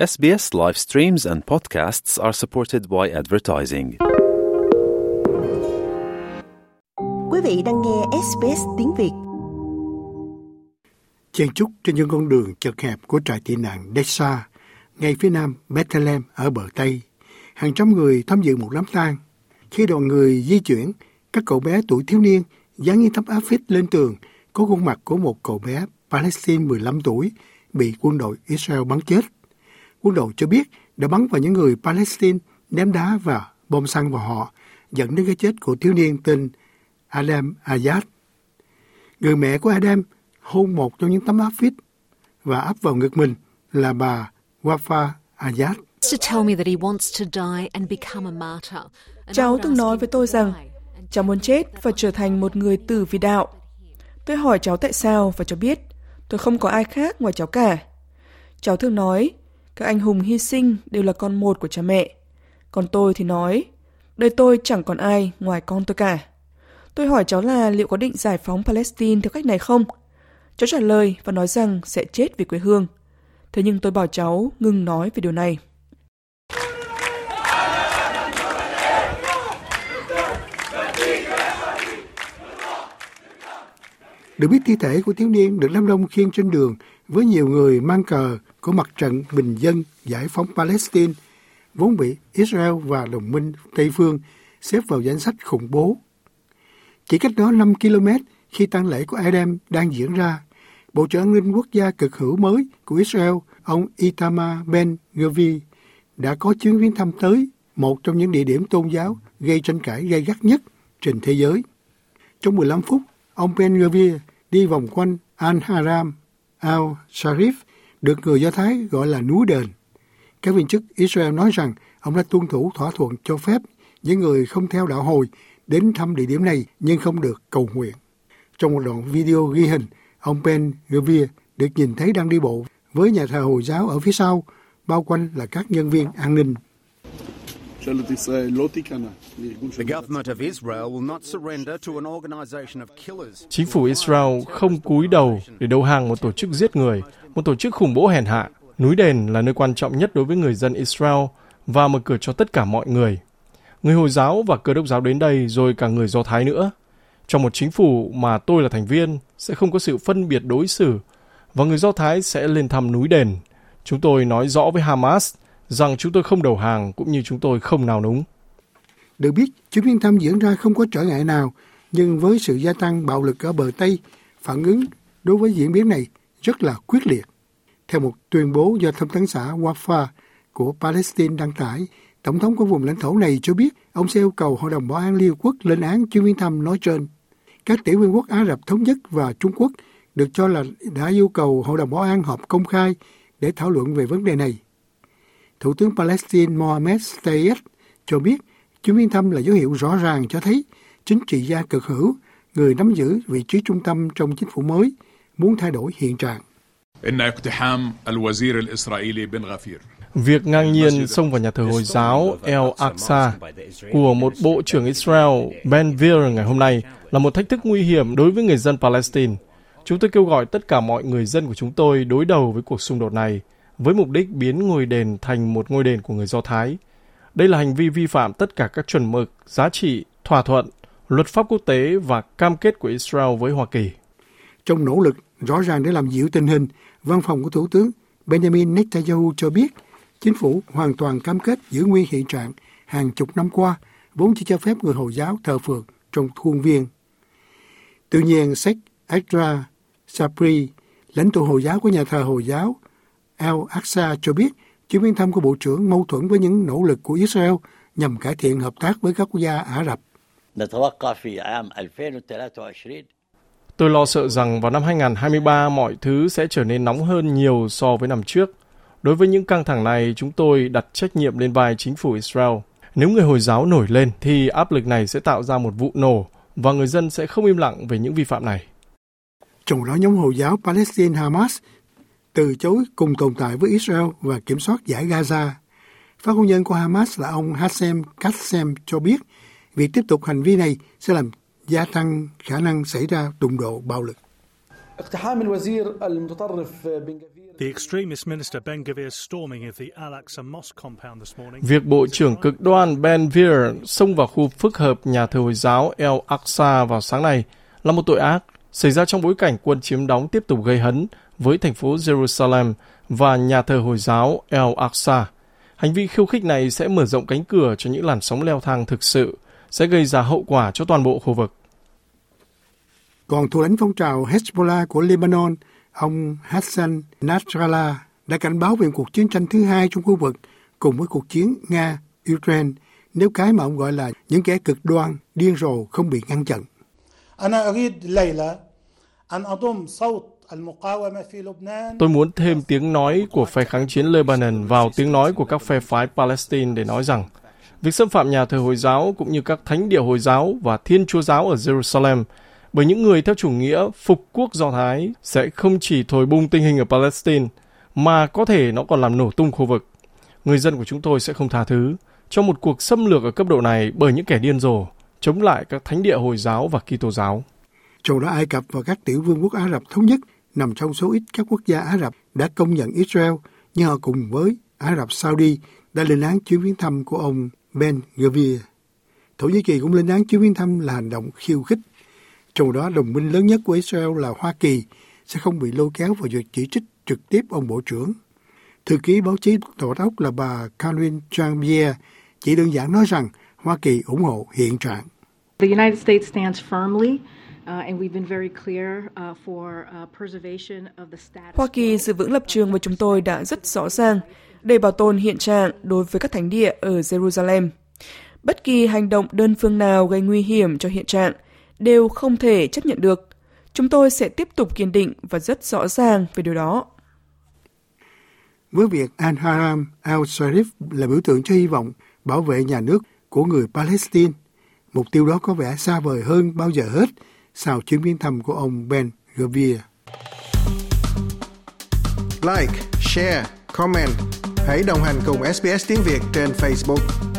SBS live streams and podcasts are supported by advertising. Quý vị đang nghe SBS tiếng Việt. Chen chúc trên những con đường chật hẹp của trại tị nạn Dessa, ngay phía nam Bethlehem ở bờ Tây. Hàng trăm người tham dự một đám tang. Khi đoàn người di chuyển, các cậu bé tuổi thiếu niên dán những tấm áp phích lên tường có khuôn mặt của một cậu bé Palestine 15 tuổi bị quân đội Israel bắn chết. Quân đội cho biết đã bắn vào những người Palestine, ném đá và bom xăng vào họ, dẫn đến cái chết của thiếu niên tên Adam Ayad. Người mẹ của Adam hôn một trong những tấm áp phích và áp vào ngực mình là bà Wafa Ayad. Cháu từng nói với tôi rằng cháu muốn chết và trở thành một người tử vì đạo. Tôi hỏi cháu tại sao và cháu biết tôi không có ai khác ngoài cháu cả. Cháu thường nói các anh hùng hy sinh đều là con một của cha mẹ. Còn tôi thì nói, đời tôi chẳng còn ai ngoài con tôi cả. Tôi hỏi cháu là liệu có định giải phóng Palestine theo cách này không? Cháu trả lời và nói rằng sẽ chết vì quê hương. Thế nhưng tôi bảo cháu ngừng nói về điều này. Được biết thi thể của thiếu niên được đám đông khiêng trên đường với nhiều người mang cờ của mặt trận bình dân giải phóng Palestine, vốn bị Israel và đồng minh Tây phương xếp vào danh sách khủng bố. Chỉ cách đó 5 km khi tang lễ của Adam đang diễn ra, Bộ trưởng An ninh Quốc gia cực hữu mới của Israel, ông Itamar Ben-Gvir, đã có chuyến viếng thăm tới một trong những địa điểm tôn giáo gây tranh cãi gay gắt nhất trên thế giới. Trong 15 phút, ông Ben-Gvir đi vòng quanh Al-Haram, Al-Sharif được người Do Thái gọi là núi đền. Các viên chức Israel nói rằng ông đã tuân thủ thỏa thuận cho phép những người không theo đạo hồi đến thăm địa điểm này nhưng không được cầu nguyện. Trong một đoạn video ghi hình, ông Ben Gavir được nhìn thấy đang đi bộ với nhà thờ Hồi giáo ở phía sau, bao quanh là các nhân viên an ninh. Chính phủ Israel không cúi đầu để đầu hàng một tổ chức giết người, một tổ chức khủng bố hèn hạ. Núi đền là nơi quan trọng nhất đối với người dân Israel và mở cửa cho tất cả mọi người. Người Hồi giáo và cơ đốc giáo đến đây rồi cả người Do Thái nữa. Trong một chính phủ mà tôi là thành viên sẽ không có sự phân biệt đối xử và người Do Thái sẽ lên thăm núi đền. Chúng tôi nói rõ với Hamas rằng chúng tôi không đầu hàng cũng như chúng tôi không nào núng. Được biết, chuyến viếng thăm diễn ra không có trở ngại nào, nhưng với sự gia tăng bạo lực ở bờ Tây, phản ứng đối với diễn biến này rất là quyết liệt. Theo một tuyên bố do thông tấn xã Wafa của Palestine đăng tải, Tổng thống của vùng lãnh thổ này cho biết ông sẽ yêu cầu Hội đồng Bảo an Liên Hợp Quốc lên án chuyến viếng thăm nói trên. Các tiểu vương quốc Ả Rập Thống Nhất và Trung Quốc được cho là đã yêu cầu Hội đồng Bảo an họp công khai để thảo luận về vấn đề này. Thủ tướng Palestine Mohammed Stayed cho biết chuyến viếng thăm là dấu hiệu rõ ràng cho thấy chính trị gia cực hữu, người nắm giữ vị trí trung tâm trong chính phủ mới, muốn thay đổi hiện trạng. Việc ngang nhiên xông vào nhà thờ Hồi giáo El Aqsa của một Bộ trưởng Israel Ben Gvir ngày hôm nay là một thách thức nguy hiểm đối với người dân Palestine. Chúng tôi kêu gọi tất cả mọi người dân của chúng tôi đối đầu với cuộc xung đột này với mục đích biến ngôi đền thành một ngôi đền của người Do Thái. Đây là hành vi vi phạm tất cả các chuẩn mực, giá trị, thỏa thuận, luật pháp quốc tế và cam kết của Israel với Hoa Kỳ. Trong nỗ lực rõ ràng để làm dịu tình hình, văn phòng của Thủ tướng Benjamin Netanyahu cho biết chính phủ hoàn toàn cam kết giữ nguyên hiện trạng hàng chục năm qua, vốn chỉ cho phép người Hồi giáo thờ phượng trong khuôn viên. Tuy nhiên, Sheikh Ezra Sapri, lãnh tụ Hồi giáo của nhà thờ Hồi giáo Al-Aqsa cho biết chuyến viếng thăm của Bộ trưởng mâu thuẫn với những nỗ lực của Israel nhằm cải thiện hợp tác với các quốc gia Ả Rập. Tôi lo sợ rằng vào năm 2023 mọi thứ sẽ trở nên nóng hơn nhiều so với năm trước. Đối với những căng thẳng này, chúng tôi đặt trách nhiệm lên vai chính phủ Israel. Nếu người Hồi giáo nổi lên thì áp lực này sẽ tạo ra một vụ nổ và người dân sẽ không im lặng về những vi phạm này. Trong đó nhóm Hồi giáo Palestine Hamas từ chối cùng tồn tại với Israel và kiểm soát giải Gaza. Phát ngôn nhân của Hamas là ông Hassem Kassem cho biết việc tiếp tục hành vi này sẽ làm gia tăng khả năng xảy ra đụng độ bạo lực. Việc Bộ trưởng cực đoan Ben Gvir xông vào khu phức hợp nhà thờ Hồi giáo El Aqsa vào sáng nay là một tội ác xảy ra trong bối cảnh quân chiếm đóng tiếp tục gây hấn với thành phố Jerusalem và nhà thờ Hồi giáo El Aqsa. Hành vi khiêu khích này sẽ mở rộng cánh cửa cho những làn sóng leo thang thực sự, sẽ gây ra hậu quả cho toàn bộ khu vực. Còn thủ lãnh phong trào Hezbollah của Lebanon, ông Hassan Nasrallah đã cảnh báo về cuộc chiến tranh thứ hai trong khu vực cùng với cuộc chiến Nga-Ukraine nếu cái mà ông gọi là những kẻ cực đoan, điên rồ không bị ngăn chặn. Tôi muốn thêm tiếng nói của phe kháng chiến Lebanon vào tiếng nói của các phe phái Palestine để nói rằng việc xâm phạm nhà thờ Hồi giáo cũng như các thánh địa Hồi giáo và Thiên Chúa giáo ở Jerusalem bởi những người theo chủ nghĩa phục quốc Do Thái sẽ không chỉ thổi bung tình hình ở Palestine, mà có thể nó còn làm nổ tung khu vực. Người dân của chúng tôi sẽ không tha thứ cho một cuộc xâm lược ở cấp độ này bởi những kẻ điên rồ, chống lại các thánh địa Hồi giáo và Kitô giáo. Trong đó Ai Cập và các tiểu vương quốc Ả Rập thống nhất nằm trong số ít các quốc gia Ả Rập đã công nhận Israel, nhưng họ cùng với Ả Rập Saudi đã lên án chuyến viếng thăm của ông Ben Gavir. Thổ Nhĩ Kỳ cũng lên án chuyến viếng thăm là hành động khiêu khích trong đó đồng minh lớn nhất của Israel là Hoa Kỳ sẽ không bị lôi kéo vào việc chỉ trích trực tiếp ông Bộ trưởng. Thư ký báo chí Tòa đốc là bà Karine Jean-Pierre chỉ đơn giản nói rằng Hoa Kỳ ủng hộ hiện trạng. The United States stands firmly Hoa Kỳ giữ vững lập trường và chúng tôi đã rất rõ ràng để bảo tồn hiện trạng đối với các thánh địa ở Jerusalem. Bất kỳ hành động đơn phương nào gây nguy hiểm cho hiện trạng – đều không thể chấp nhận được. Chúng tôi sẽ tiếp tục kiên định và rất rõ ràng về điều đó. Với việc Al-Haram al-Sharif là biểu tượng cho hy vọng bảo vệ nhà nước của người Palestine, mục tiêu đó có vẻ xa vời hơn bao giờ hết sau chuyến viếng thăm của ông Ben Gavir. Like, share, comment. Hãy đồng hành cùng SBS tiếng Việt trên Facebook.